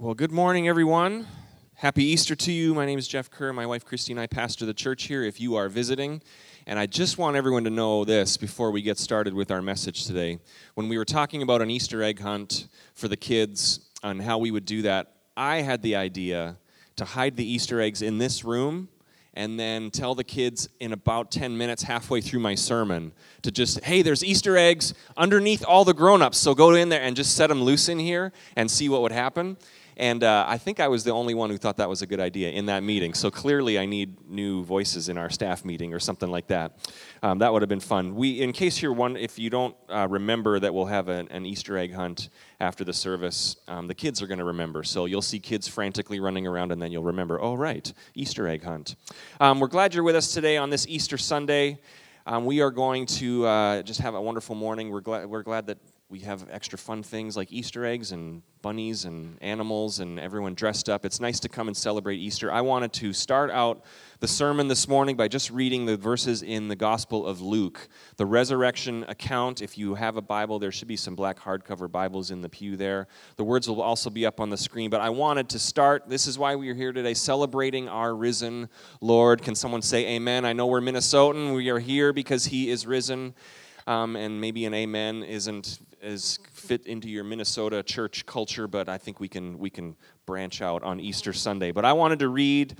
Well, good morning, everyone. Happy Easter to you. My name is Jeff Kerr. My wife Christy and I pastor the church here if you are visiting. And I just want everyone to know this before we get started with our message today. When we were talking about an Easter egg hunt for the kids and how we would do that, I had the idea to hide the Easter eggs in this room and then tell the kids in about 10 minutes halfway through my sermon to just hey there's easter eggs underneath all the grown-ups so go in there and just set them loose in here and see what would happen and uh, I think I was the only one who thought that was a good idea in that meeting. So clearly, I need new voices in our staff meeting or something like that. Um, that would have been fun. We, in case you're one, if you don't uh, remember that we'll have an, an, Easter egg hunt after the service, um, the kids are going to remember. So you'll see kids frantically running around, and then you'll remember. Oh, right, Easter egg hunt. Um, we're glad you're with us today on this Easter Sunday. Um, we are going to uh, just have a wonderful morning. We're glad, we're glad that we have extra fun things like Easter eggs and bunnies and animals and everyone dressed up. It's nice to come and celebrate Easter. I wanted to start out the sermon this morning by just reading the verses in the Gospel of Luke, the resurrection account. If you have a Bible, there should be some black hardcover Bibles in the pew there. The words will also be up on the screen, but I wanted to start. This is why we are here today, celebrating our risen Lord. Can someone say amen? I know we're Minnesotan. We are here because he is risen. Um, and maybe an amen isn't as fit into your Minnesota church culture, but I think we can we can branch out on Easter Sunday. But I wanted to read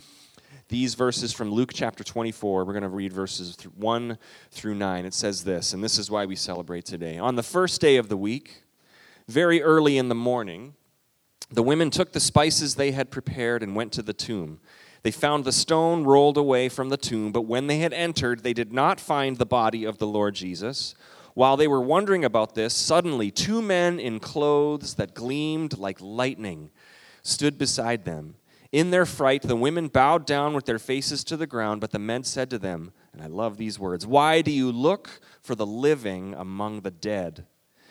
these verses from Luke chapter 24. We're going to read verses 1 through 9. It says this, and this is why we celebrate today. On the first day of the week, very early in the morning, the women took the spices they had prepared and went to the tomb. They found the stone rolled away from the tomb, but when they had entered, they did not find the body of the Lord Jesus. While they were wondering about this, suddenly two men in clothes that gleamed like lightning stood beside them. In their fright, the women bowed down with their faces to the ground, but the men said to them, and I love these words, Why do you look for the living among the dead?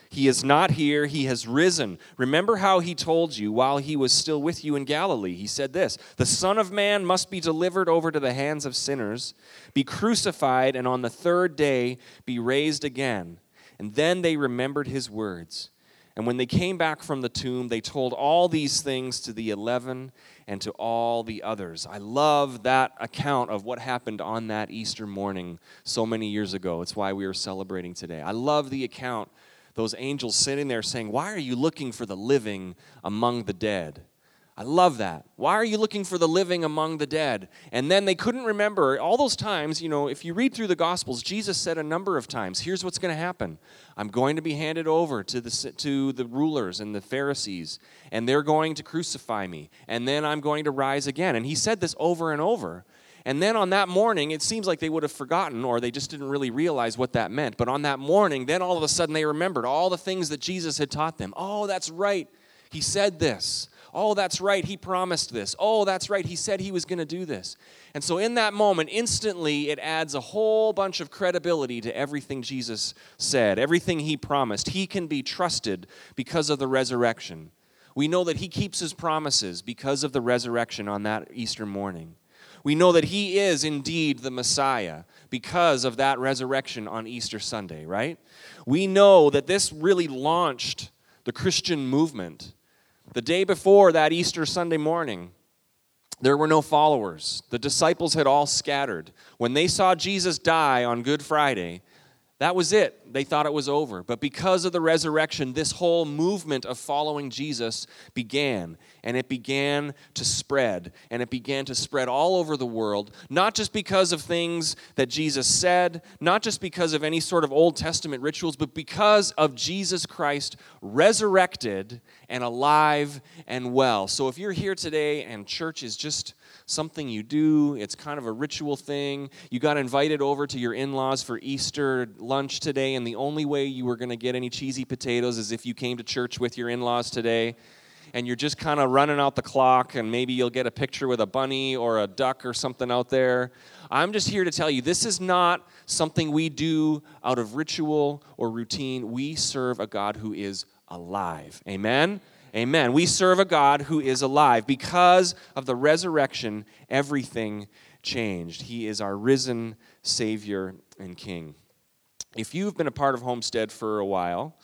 He is not here, he has risen. Remember how he told you while he was still with you in Galilee. He said this The Son of Man must be delivered over to the hands of sinners, be crucified, and on the third day be raised again. And then they remembered his words. And when they came back from the tomb, they told all these things to the eleven and to all the others. I love that account of what happened on that Easter morning so many years ago. It's why we are celebrating today. I love the account those angels sitting there saying, Why are you looking for the living among the dead? I love that. Why are you looking for the living among the dead? And then they couldn't remember all those times. You know, if you read through the Gospels, Jesus said a number of times, Here's what's going to happen I'm going to be handed over to the, to the rulers and the Pharisees, and they're going to crucify me, and then I'm going to rise again. And he said this over and over. And then on that morning, it seems like they would have forgotten or they just didn't really realize what that meant. But on that morning, then all of a sudden they remembered all the things that Jesus had taught them. Oh, that's right. He said this. Oh, that's right. He promised this. Oh, that's right. He said he was going to do this. And so in that moment, instantly, it adds a whole bunch of credibility to everything Jesus said, everything he promised. He can be trusted because of the resurrection. We know that he keeps his promises because of the resurrection on that Easter morning. We know that he is indeed the Messiah because of that resurrection on Easter Sunday, right? We know that this really launched the Christian movement. The day before that Easter Sunday morning, there were no followers. The disciples had all scattered. When they saw Jesus die on Good Friday, that was it. They thought it was over. But because of the resurrection, this whole movement of following Jesus began. And it began to spread. And it began to spread all over the world, not just because of things that Jesus said, not just because of any sort of Old Testament rituals, but because of Jesus Christ resurrected and alive and well. So if you're here today and church is just something you do, it's kind of a ritual thing. You got invited over to your in laws for Easter lunch today, and the only way you were going to get any cheesy potatoes is if you came to church with your in laws today. And you're just kind of running out the clock, and maybe you'll get a picture with a bunny or a duck or something out there. I'm just here to tell you this is not something we do out of ritual or routine. We serve a God who is alive. Amen? Amen. We serve a God who is alive. Because of the resurrection, everything changed. He is our risen Savior and King. If you've been a part of Homestead for a while,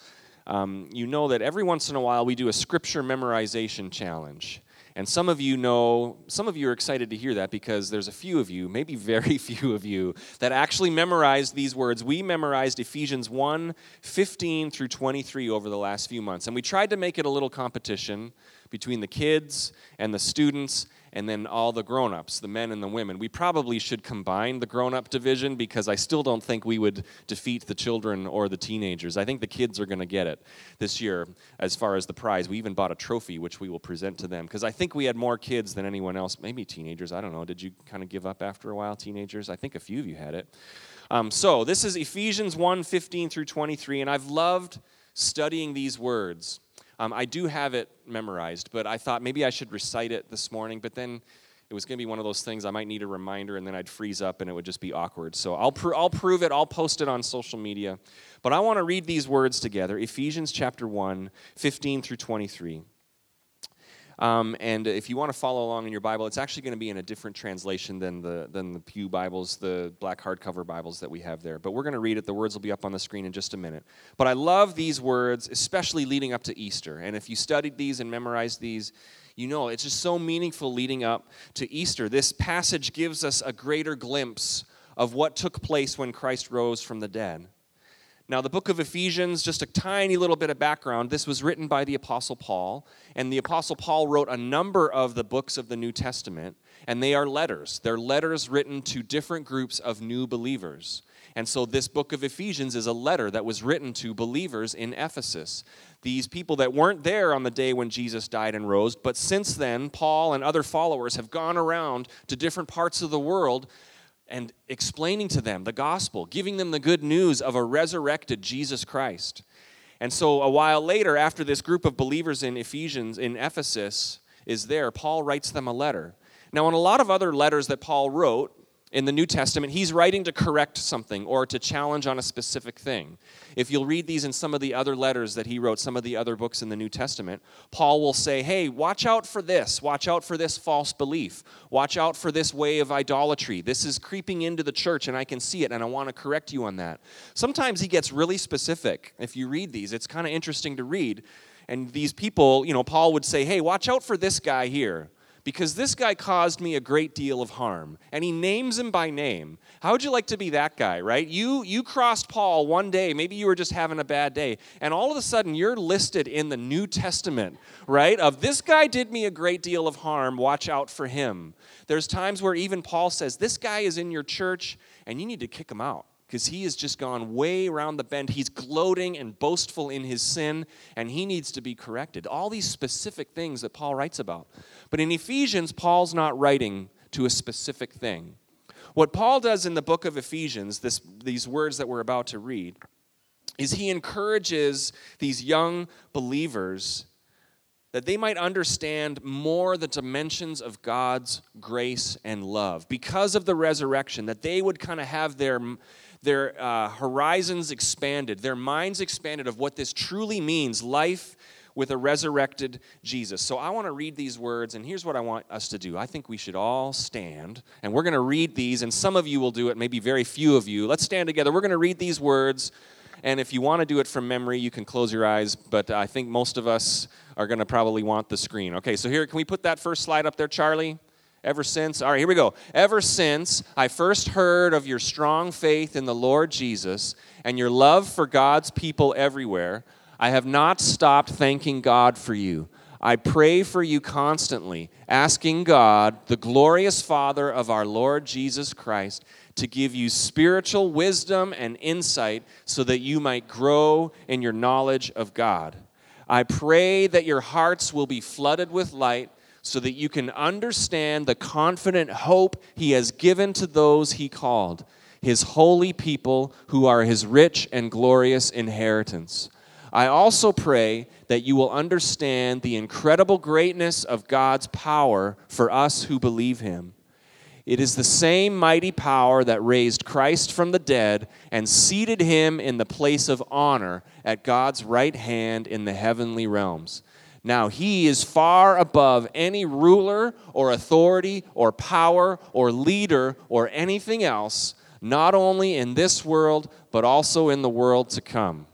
um, you know that every once in a while we do a scripture memorization challenge. And some of you know, some of you are excited to hear that because there's a few of you, maybe very few of you, that actually memorized these words. We memorized Ephesians 1 15 through 23 over the last few months. And we tried to make it a little competition between the kids and the students and then all the grown ups, the men and the women. We probably should combine the grown up division because I still don't think we would defeat the children or the teenagers. I think the kids are going to get it this year as far as the prize. We even bought a trophy which we will present to them because I think we had more kids than anyone else. Maybe teenagers, I don't know. Did you kind of give up after a while, teenagers? I think a few of you had it. Um, so this is Ephesians 1 15 through 23, and I've loved studying these words. Um, I do have it memorized, but I thought maybe I should recite it this morning, but then it was going to be one of those things I might need a reminder and then I'd freeze up and it would just be awkward. So I'll, pr- I'll prove it, I'll post it on social media. But I want to read these words together Ephesians chapter 1, 15 through 23. Um, and if you want to follow along in your Bible, it's actually going to be in a different translation than the, than the Pew Bibles, the black hardcover Bibles that we have there. But we're going to read it. The words will be up on the screen in just a minute. But I love these words, especially leading up to Easter. And if you studied these and memorized these, you know it's just so meaningful leading up to Easter. This passage gives us a greater glimpse of what took place when Christ rose from the dead. Now, the book of Ephesians, just a tiny little bit of background. This was written by the Apostle Paul, and the Apostle Paul wrote a number of the books of the New Testament, and they are letters. They're letters written to different groups of new believers. And so, this book of Ephesians is a letter that was written to believers in Ephesus. These people that weren't there on the day when Jesus died and rose, but since then, Paul and other followers have gone around to different parts of the world and explaining to them the gospel, giving them the good news of a resurrected Jesus Christ. And so, a while later, after this group of believers in Ephesians, in Ephesus, is there, Paul writes them a letter. Now, in a lot of other letters that Paul wrote, in the New Testament, he's writing to correct something or to challenge on a specific thing. If you'll read these in some of the other letters that he wrote, some of the other books in the New Testament, Paul will say, Hey, watch out for this. Watch out for this false belief. Watch out for this way of idolatry. This is creeping into the church, and I can see it, and I want to correct you on that. Sometimes he gets really specific. If you read these, it's kind of interesting to read. And these people, you know, Paul would say, Hey, watch out for this guy here because this guy caused me a great deal of harm and he names him by name. How would you like to be that guy right? You you crossed paul one day maybe you were just having a bad day and all of a sudden you're listed in the new testament right? Of this guy did me a great deal of harm watch out for him. There's times where even paul says this guy is in your church and you need to kick him out because he has just gone way around the bend. He's gloating and boastful in his sin, and he needs to be corrected. All these specific things that Paul writes about. But in Ephesians, Paul's not writing to a specific thing. What Paul does in the book of Ephesians, this, these words that we're about to read, is he encourages these young believers that they might understand more the dimensions of God's grace and love because of the resurrection, that they would kind of have their their uh, horizons expanded, their minds expanded of what this truly means life with a resurrected Jesus. So I want to read these words, and here's what I want us to do. I think we should all stand, and we're going to read these, and some of you will do it, maybe very few of you. Let's stand together. We're going to read these words, and if you want to do it from memory, you can close your eyes, but I think most of us are going to probably want the screen. Okay, so here, can we put that first slide up there, Charlie? Ever since, all right, here we go. Ever since I first heard of your strong faith in the Lord Jesus and your love for God's people everywhere, I have not stopped thanking God for you. I pray for you constantly, asking God, the glorious Father of our Lord Jesus Christ, to give you spiritual wisdom and insight so that you might grow in your knowledge of God. I pray that your hearts will be flooded with light so that you can understand the confident hope he has given to those he called, his holy people who are his rich and glorious inheritance. I also pray that you will understand the incredible greatness of God's power for us who believe him. It is the same mighty power that raised Christ from the dead and seated him in the place of honor at God's right hand in the heavenly realms. Now, he is far above any ruler or authority or power or leader or anything else, not only in this world, but also in the world to come.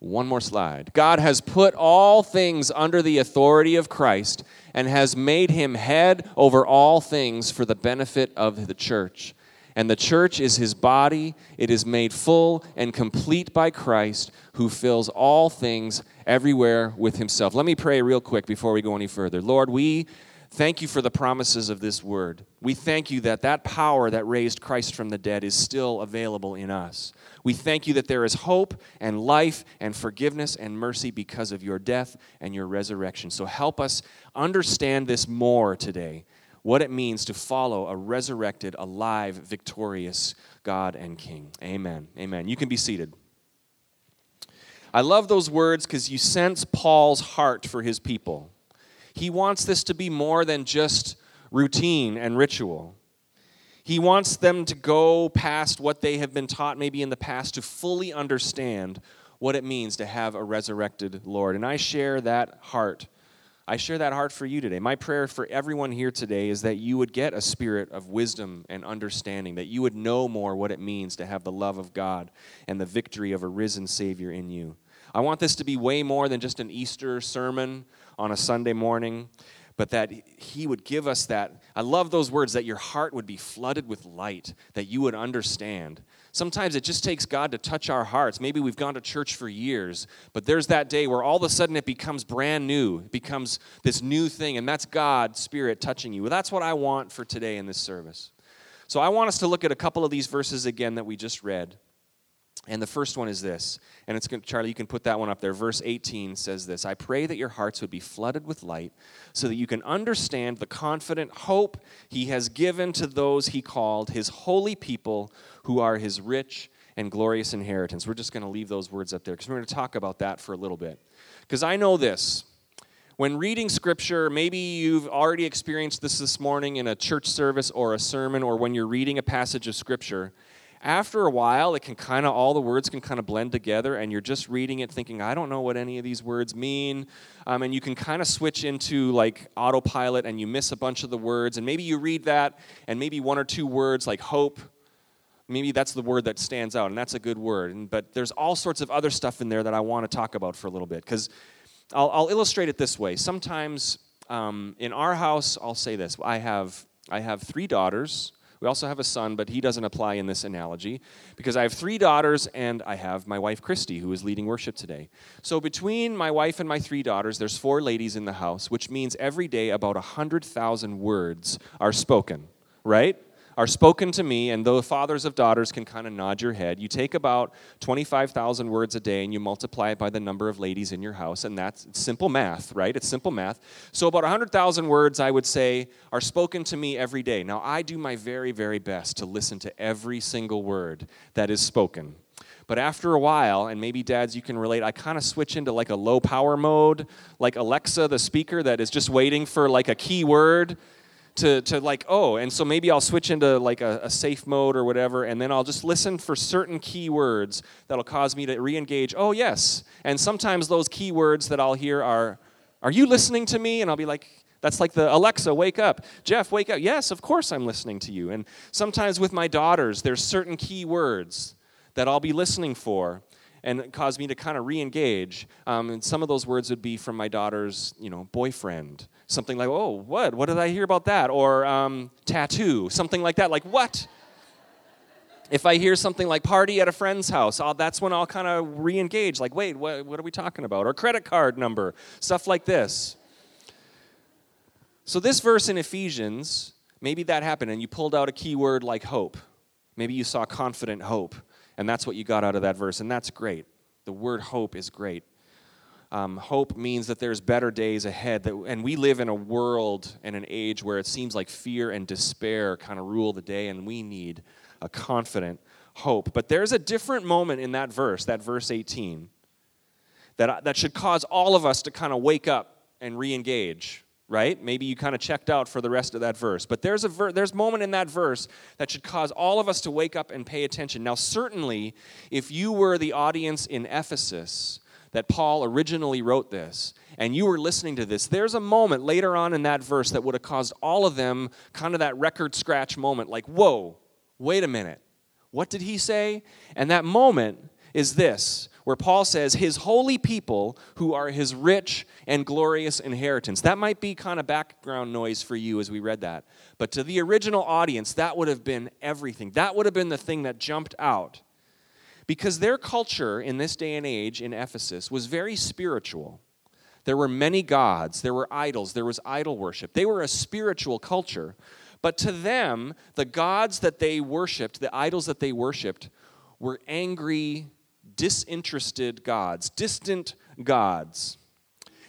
One more slide. God has put all things under the authority of Christ and has made him head over all things for the benefit of the church. And the church is his body. It is made full and complete by Christ, who fills all things everywhere with himself. Let me pray real quick before we go any further. Lord, we thank you for the promises of this word. We thank you that that power that raised Christ from the dead is still available in us. We thank you that there is hope and life and forgiveness and mercy because of your death and your resurrection. So help us understand this more today what it means to follow a resurrected, alive, victorious God and King. Amen. Amen. You can be seated. I love those words because you sense Paul's heart for his people. He wants this to be more than just routine and ritual. He wants them to go past what they have been taught maybe in the past to fully understand what it means to have a resurrected Lord. And I share that heart. I share that heart for you today. My prayer for everyone here today is that you would get a spirit of wisdom and understanding, that you would know more what it means to have the love of God and the victory of a risen Savior in you. I want this to be way more than just an Easter sermon on a Sunday morning but that He would give us that. I love those words that your heart would be flooded with light, that you would understand. Sometimes it just takes God to touch our hearts. Maybe we've gone to church for years, but there's that day where all of a sudden it becomes brand new. It becomes this new thing, and that's God's Spirit touching you. Well, that's what I want for today in this service. So I want us to look at a couple of these verses again that we just read. And the first one is this, and it's going Charlie, you can put that one up there. Verse 18 says this I pray that your hearts would be flooded with light so that you can understand the confident hope he has given to those he called, his holy people who are his rich and glorious inheritance. We're just going to leave those words up there because we're going to talk about that for a little bit. Because I know this. When reading scripture, maybe you've already experienced this this morning in a church service or a sermon, or when you're reading a passage of scripture after a while, it can kind of, all the words can kind of blend together, and you're just reading it thinking, I don't know what any of these words mean. Um, and you can kind of switch into like autopilot and you miss a bunch of the words. And maybe you read that, and maybe one or two words like hope, maybe that's the word that stands out, and that's a good word. And, but there's all sorts of other stuff in there that I want to talk about for a little bit. Because I'll, I'll, illustrate it this way. Sometimes um, in our house, I'll say this I have, I have three daughters we also have a son, but he doesn't apply in this analogy because I have three daughters and I have my wife, Christy, who is leading worship today. So between my wife and my three daughters, there's four ladies in the house, which means every day about 100,000 words are spoken, right? Are spoken to me, and the fathers of daughters can kind of nod your head. You take about 25,000 words a day and you multiply it by the number of ladies in your house, and that's simple math, right? It's simple math. So, about 100,000 words, I would say, are spoken to me every day. Now, I do my very, very best to listen to every single word that is spoken. But after a while, and maybe dads, you can relate, I kind of switch into like a low power mode, like Alexa, the speaker that is just waiting for like a key word to, to like, oh, and so maybe I'll switch into like a, a, safe mode or whatever, and then I'll just listen for certain keywords that'll cause me to re engage. Oh, yes. And sometimes those keywords that I'll hear are, are you listening to me? And I'll be like, that's like the Alexa, wake up. Jeff, wake up. Yes, of course I'm listening to you. And sometimes with my daughters, there's certain keywords that I'll be listening for and cause me to kind of re-engage. Um, and some of those words would be from my daughter's, you know, boyfriend something like, oh, what? What did I hear about that? Or um, tattoo, something like that. Like, what? If I hear something like party at a friend's house, I'll, that's when I'll kind of re engage. Like, wait, what, what are we talking about? Or credit card number, stuff like this. So, this verse in Ephesians, maybe that happened and you pulled out a keyword like hope. Maybe you saw confident hope, and that's what you got out of that verse, and that's great. The word hope is great. Um, hope means that there's better days ahead. That, and we live in a world and an age where it seems like fear and despair kind of rule the day, and we need a confident hope. But there's a different moment in that verse, that verse 18, that, that should cause all of us to kind of wake up and re engage right? Maybe you kind of checked out for the rest of that verse. But there's a ver- there's moment in that verse that should cause all of us to wake up and pay attention. Now, certainly, if you were the audience in Ephesus that Paul originally wrote this, and you were listening to this, there's a moment later on in that verse that would have caused all of them kind of that record scratch moment like, whoa, wait a minute. What did he say? And that moment is this where Paul says, His holy people who are His rich and glorious inheritance. That might be kind of background noise for you as we read that. But to the original audience, that would have been everything. That would have been the thing that jumped out. Because their culture in this day and age in Ephesus was very spiritual. There were many gods, there were idols, there was idol worship. They were a spiritual culture. But to them, the gods that they worshiped, the idols that they worshiped, were angry, disinterested gods, distant gods.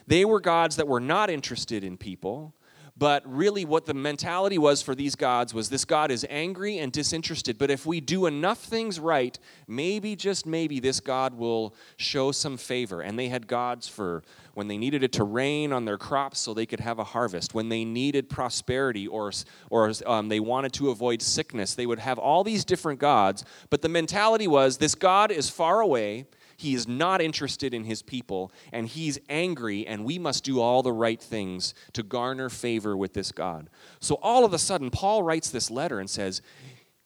They were gods that were not interested in people. But really, what the mentality was for these gods was this God is angry and disinterested. But if we do enough things right, maybe, just maybe, this God will show some favor. And they had gods for when they needed it to rain on their crops so they could have a harvest, when they needed prosperity or, or um, they wanted to avoid sickness. They would have all these different gods. But the mentality was this God is far away he is not interested in his people, and he's angry, and we must do all the right things to garner favor with this God. So all of a sudden, Paul writes this letter and says,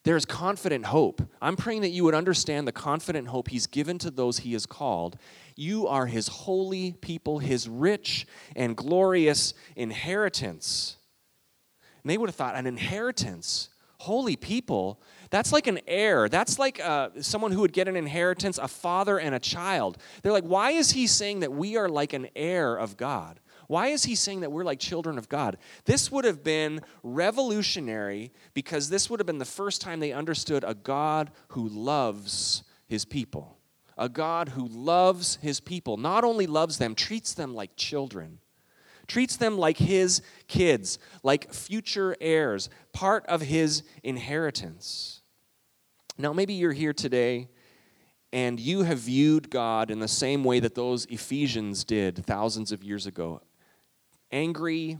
There's confident hope. I'm praying that you would understand the confident hope he's given to those he has called. You are his holy people, his rich and glorious inheritance. And they would have thought, an inheritance? Holy people? That's like an heir. That's like uh, someone who would get an inheritance, a father and a child. They're like, why is he saying that we are like an heir of God? Why is he saying that we're like children of God? This would have been revolutionary because this would have been the first time they understood a God who loves his people. A God who loves his people, not only loves them, treats them like children treats them like his kids, like future heirs, part of his inheritance. Now, maybe you're here today and you have viewed God in the same way that those Ephesians did thousands of years ago angry,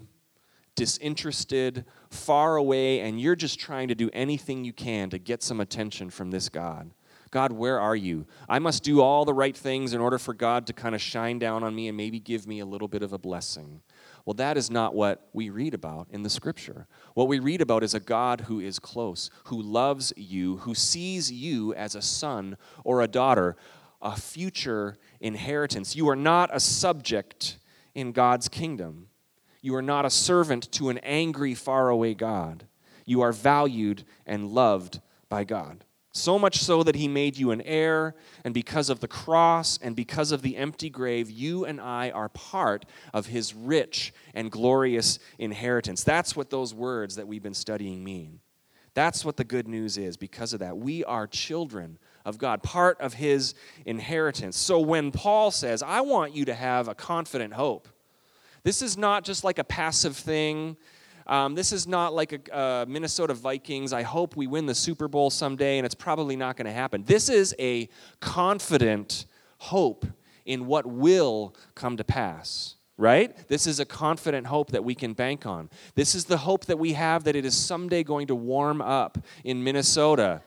disinterested, far away, and you're just trying to do anything you can to get some attention from this God. God, where are you? I must do all the right things in order for God to kind of shine down on me and maybe give me a little bit of a blessing. Well, that is not what we read about in the scripture. What we read about is a God who is close, who loves you, who sees you as a son or a daughter, a future inheritance. You are not a subject in God's kingdom. You are not a servant to an angry, faraway God. You are valued and loved by God. So much so that he made you an heir, and because of the cross and because of the empty grave, you and I are part of his rich and glorious inheritance. That's what those words that we've been studying mean. That's what the good news is because of that. We are children of God, part of his inheritance. So when Paul says, I want you to have a confident hope, this is not just like a passive thing um, this is not like a uh, Minnesota Vikings. I hope we win the Super Bowl someday, and it's probably not going to happen. This is a confident hope in what will come to pass right? This is a confident hope that we can bank on. This is the hope that we have that it is someday going to warm up in Minnesota.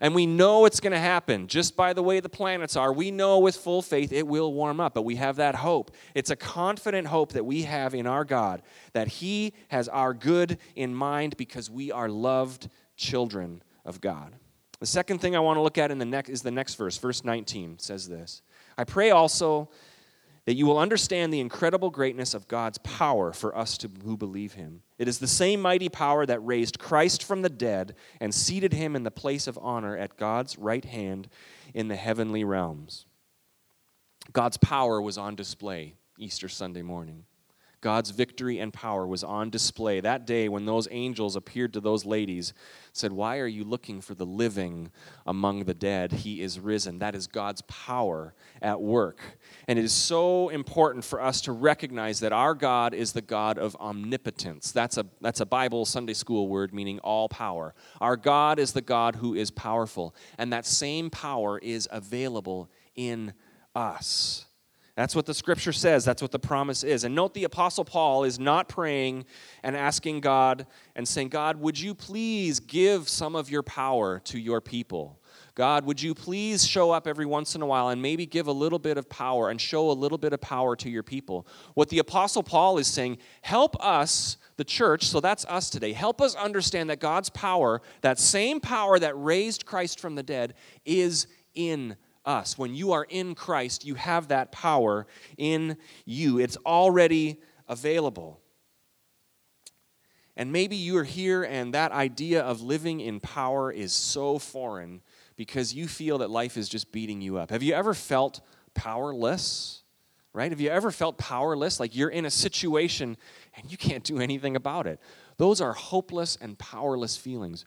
And we know it's going to happen just by the way the planets are. We know with full faith it will warm up, but we have that hope. It's a confident hope that we have in our God that He has our good in mind because we are loved children of God. The second thing I want to look at in the next is the next verse. Verse 19 says this. I pray also that you will understand the incredible greatness of God's power for us to, who believe him. It is the same mighty power that raised Christ from the dead and seated him in the place of honor at God's right hand in the heavenly realms. God's power was on display Easter Sunday morning. God's victory and power was on display that day when those angels appeared to those ladies said why are you looking for the living among the dead? He is risen. That is God's power at work. And it is so important for us to recognize that our God is the God of omnipotence. That's a that's a Bible Sunday school word meaning all power. Our God is the God who is powerful and that same power is available in us that's what the scripture says. That's what the promise is. And note the Apostle Paul is not praying and asking God and saying, God, would you please give some of your power to your people? God, would you please show up every once in a while and maybe give a little bit of power and show a little bit of power to your people? What the Apostle Paul is saying, help us, the church, so that's us today, help us understand that God's power, that same power that raised Christ from the dead, is in us. When you are in Christ, you have that power in you. It's already available. And maybe you are here and that idea of living in power is so foreign because you feel that life is just beating you up. Have you ever felt powerless? Right? Have you ever felt powerless? Like you're in a situation and you can't do anything about it. Those are hopeless and powerless feelings.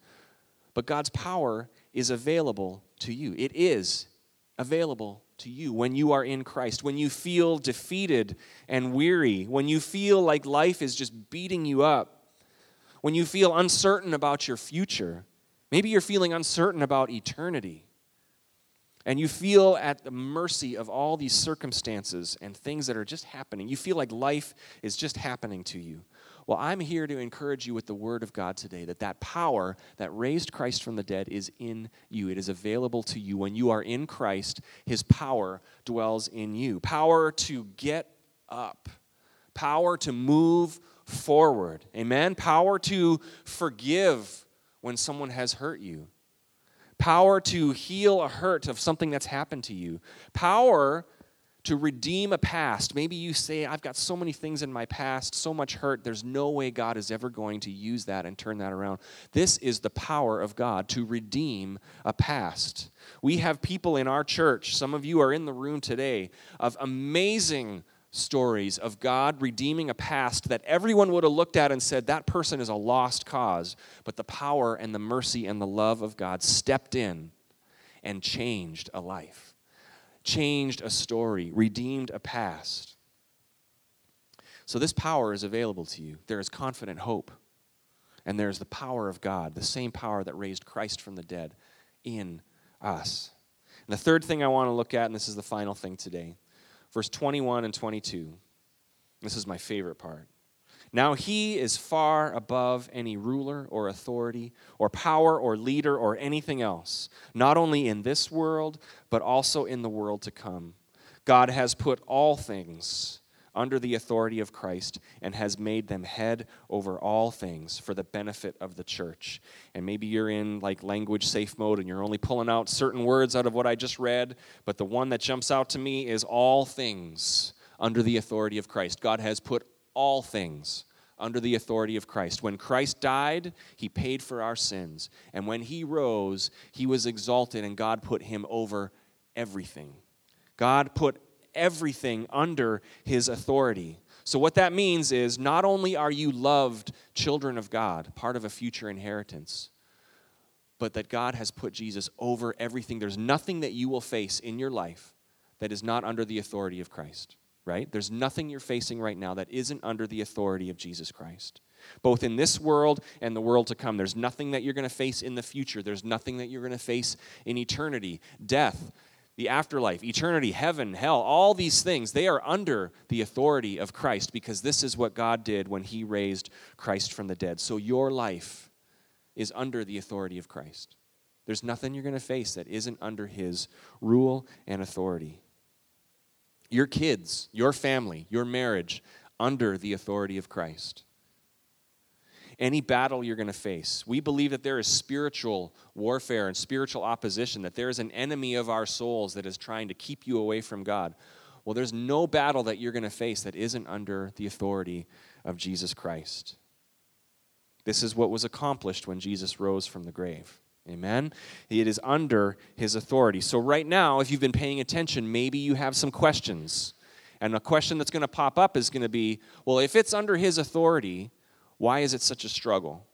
But God's power is available to you. It is available to you when you are in Christ. When you feel defeated and weary, when you feel like life is just beating you up, when you feel uncertain about your future, maybe you're feeling uncertain about eternity, and you feel at the mercy of all these circumstances and things that are just happening. You feel like life is just happening to you. Well, I'm here to encourage you with the word of God today that that power that raised Christ from the dead is in you. It is available to you. When you are in Christ, his power dwells in you. Power to get up, power to move forward. Amen. Power to forgive when someone has hurt you. Power to heal a hurt of something that's happened to you. Power to redeem a past. Maybe you say, I've got so many things in my past, so much hurt, there's no way God is ever going to use that and turn that around. This is the power of God to redeem a past. We have people in our church, some of you are in the room today, of amazing stories of God redeeming a past that everyone would have looked at and said, that person is a lost cause. But the power and the mercy and the love of God stepped in and changed a life, changed a story, redeemed a past. So, this power is available to you. There is confident hope. And there's the power of God, the same power that raised Christ from the dead in us. And the third thing I want to look at, and this is the final thing today, verse 21 and 22. This is my favorite part. Now he is far above any ruler or authority or power or leader or anything else, not only in this world, but also in the world to come. God has put all things under the authority of Christ and has made them head over all things for the benefit of the church. And maybe you're in like language safe mode and you're only pulling out certain words out of what I just read, but the one that jumps out to me is all things under the authority of Christ. God has put all things under the authority of Christ. When Christ died, he paid for our sins. And when he rose, he was exalted and God put him over everything. God put everything under his authority. So, what that means is not only are you loved children of God, part of a future inheritance, but that God has put Jesus over everything. There's nothing that you will face in your life that is not under the authority of Christ, right? There's nothing you're facing right now that isn't under the authority of Jesus Christ. Both in this world and the world to come. There's nothing that you're going to face in the future. There's nothing that you're going to face in eternity. Death, the afterlife, eternity, heaven, hell, all these things, they are under the authority of Christ because this is what God did when He raised Christ from the dead. So your life is under the authority of Christ. There's nothing you're going to face that isn't under His rule and authority. Your kids, your family, your marriage, under the authority of Christ any battle you're going to face. We believe that there is spiritual warfare and spiritual opposition, that there is an enemy of our souls that is trying to keep you away from God. Well, there's no battle that you're going to face that isn't under the authority of Jesus Christ. This is what was accomplished when Jesus rose from the grave. Amen? It is under his authority. So, right now, if you've been paying attention, maybe you have some questions. And a question that's going to pop up is going to be well, if it's under his authority, why is it such a struggle?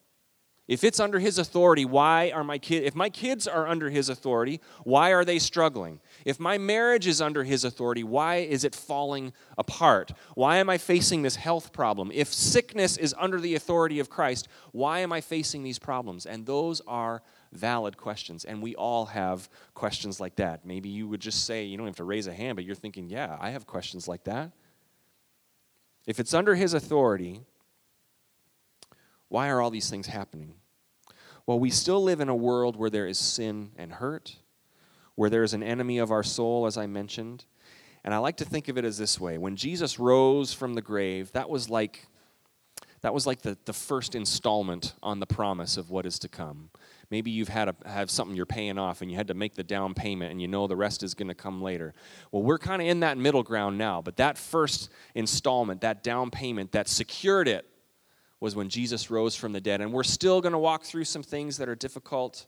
If it's under his authority, why are my kids, if my kids are under his authority, why are they struggling? If my marriage is under his authority, why is it falling apart? Why am I facing this health problem? If sickness is under the authority of Christ, why am I facing these problems? And those are valid questions. And we all have questions like that. Maybe you would just say, you don't have to raise a hand, but you're thinking, yeah, I have questions like that. If it's under his authority, why are all these things happening? Well, we still live in a world where there is sin and hurt, where there is an enemy of our soul, as I mentioned. And I like to think of it as this way when Jesus rose from the grave, that was like that was like the, the first installment on the promise of what is to come. Maybe you've had a, have something you're paying off and you had to make the down payment and you know the rest is going to come later. Well, we're kind of in that middle ground now, but that first installment, that down payment that secured it, was when Jesus rose from the dead. And we're still going to walk through some things that are difficult,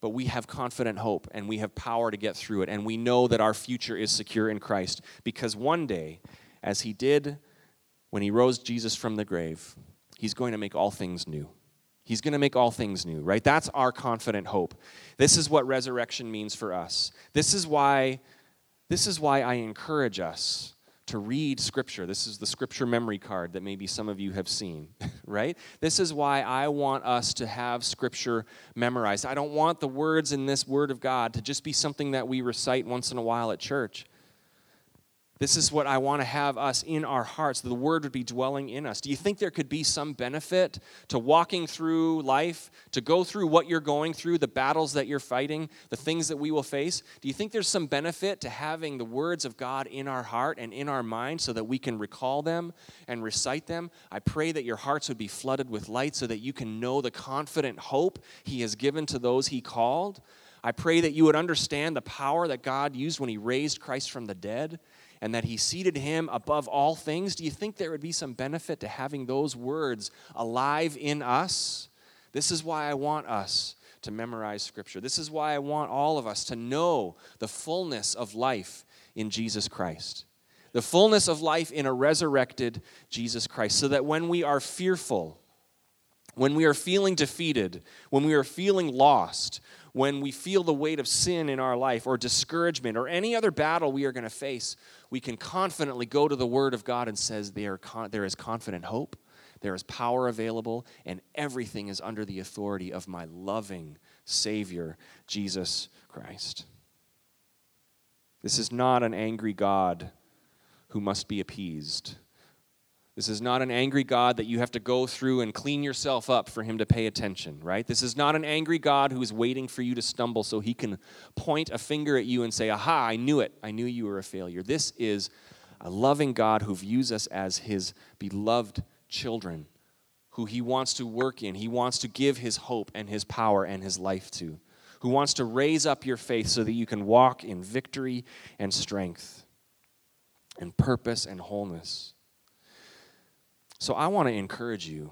but we have confident hope and we have power to get through it. And we know that our future is secure in Christ because one day, as He did when He rose Jesus from the grave, He's going to make all things new. He's going to make all things new, right? That's our confident hope. This is what resurrection means for us. This is why this is why I encourage us to read scripture. This is the scripture memory card that maybe some of you have seen, right? This is why I want us to have scripture memorized. I don't want the words in this word of God to just be something that we recite once in a while at church. This is what I want to have us in our hearts. The word would be dwelling in us. Do you think there could be some benefit to walking through life, to go through what you're going through, the battles that you're fighting, the things that we will face? Do you think there's some benefit to having the words of God in our heart and in our mind so that we can recall them and recite them? I pray that your hearts would be flooded with light so that you can know the confident hope He has given to those He called. I pray that you would understand the power that God used when He raised Christ from the dead and that he seated him above all things, do you think there would be some benefit to having those words alive in us? This is why I want us to memorize Scripture. This is why I want all of us to know the fullness of life in Jesus Christ. The fullness of life in a resurrected Jesus Christ, so that when we are fearful, when we are feeling defeated, when we are feeling lost, when we feel the weight of sin in our life or discouragement or any other battle we are going to face, we can confidently go to the Word of God and says there, con- there is confident hope, there is power available, and everything is under the authority of my loving Savior, Jesus Christ. This is not an angry God who must be appeased. This is not an angry God that you have to go through and clean yourself up for him to pay attention, right? This is not an angry God who is waiting for you to stumble so he can point a finger at you and say, Aha, I knew it. I knew you were a failure. This is a loving God who views us as his beloved children, who he wants to work in. He wants to give his hope and his power and his life to, who wants to raise up your faith so that you can walk in victory and strength and purpose and wholeness. So I want to encourage you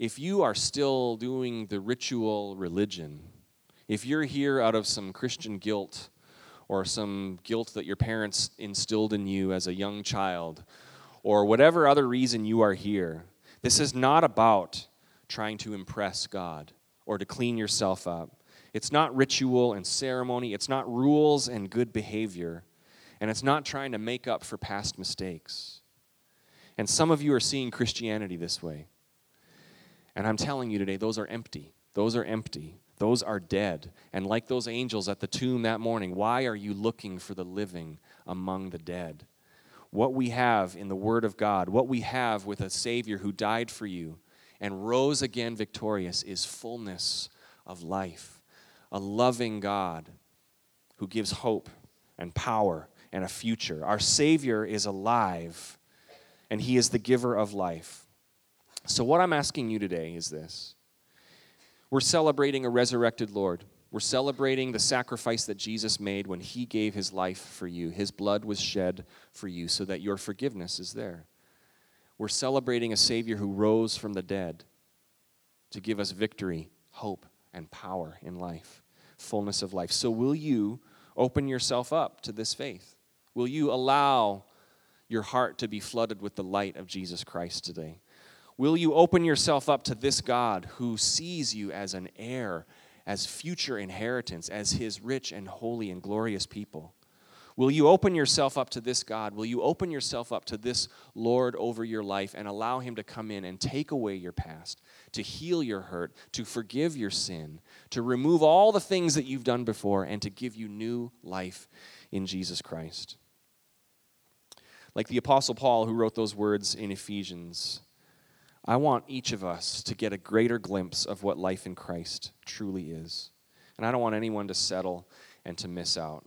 if you are still doing the ritual religion, if you're here out of some Christian guilt or some guilt that your parents instilled in you as a young child, or whatever other reason you are here, this is not about trying to impress God or to clean yourself up. It's not ritual and ceremony, it's not rules and good behavior, and it's not trying to make up for past mistakes. And some of you are seeing Christianity this way. And I'm telling you today, those are empty. Those are empty. Those are dead. And like those angels at the tomb that morning, why are you looking for the living among the dead? What we have in the Word of God, what we have with a Savior who died for you and rose again victorious, is fullness of life. A loving God who gives hope and power and a future. Our Savior is alive and He is the giver of life. So, what I'm asking you today is this we're celebrating a resurrected Lord. We're celebrating the sacrifice that Jesus made when He gave His life for you. His blood was shed for you so that your forgiveness is there. We're celebrating a Savior who rose from the dead to give us victory, hope, and power in life, fullness of life. So, will you open yourself up to this faith? Will you allow your heart to be flooded with the light of Jesus Christ today? Will you open yourself up to this God who sees you as an heir, as future inheritance, as his rich and holy and glorious people? Will you open yourself up to this God? Will you open yourself up to this Lord over your life and allow him to come in and take away your past, to heal your hurt, to forgive your sin, to remove all the things that you've done before, and to give you new life in Jesus Christ? Like the Apostle Paul, who wrote those words in Ephesians, I want each of us to get a greater glimpse of what life in Christ truly is. And I don't want anyone to settle and to miss out.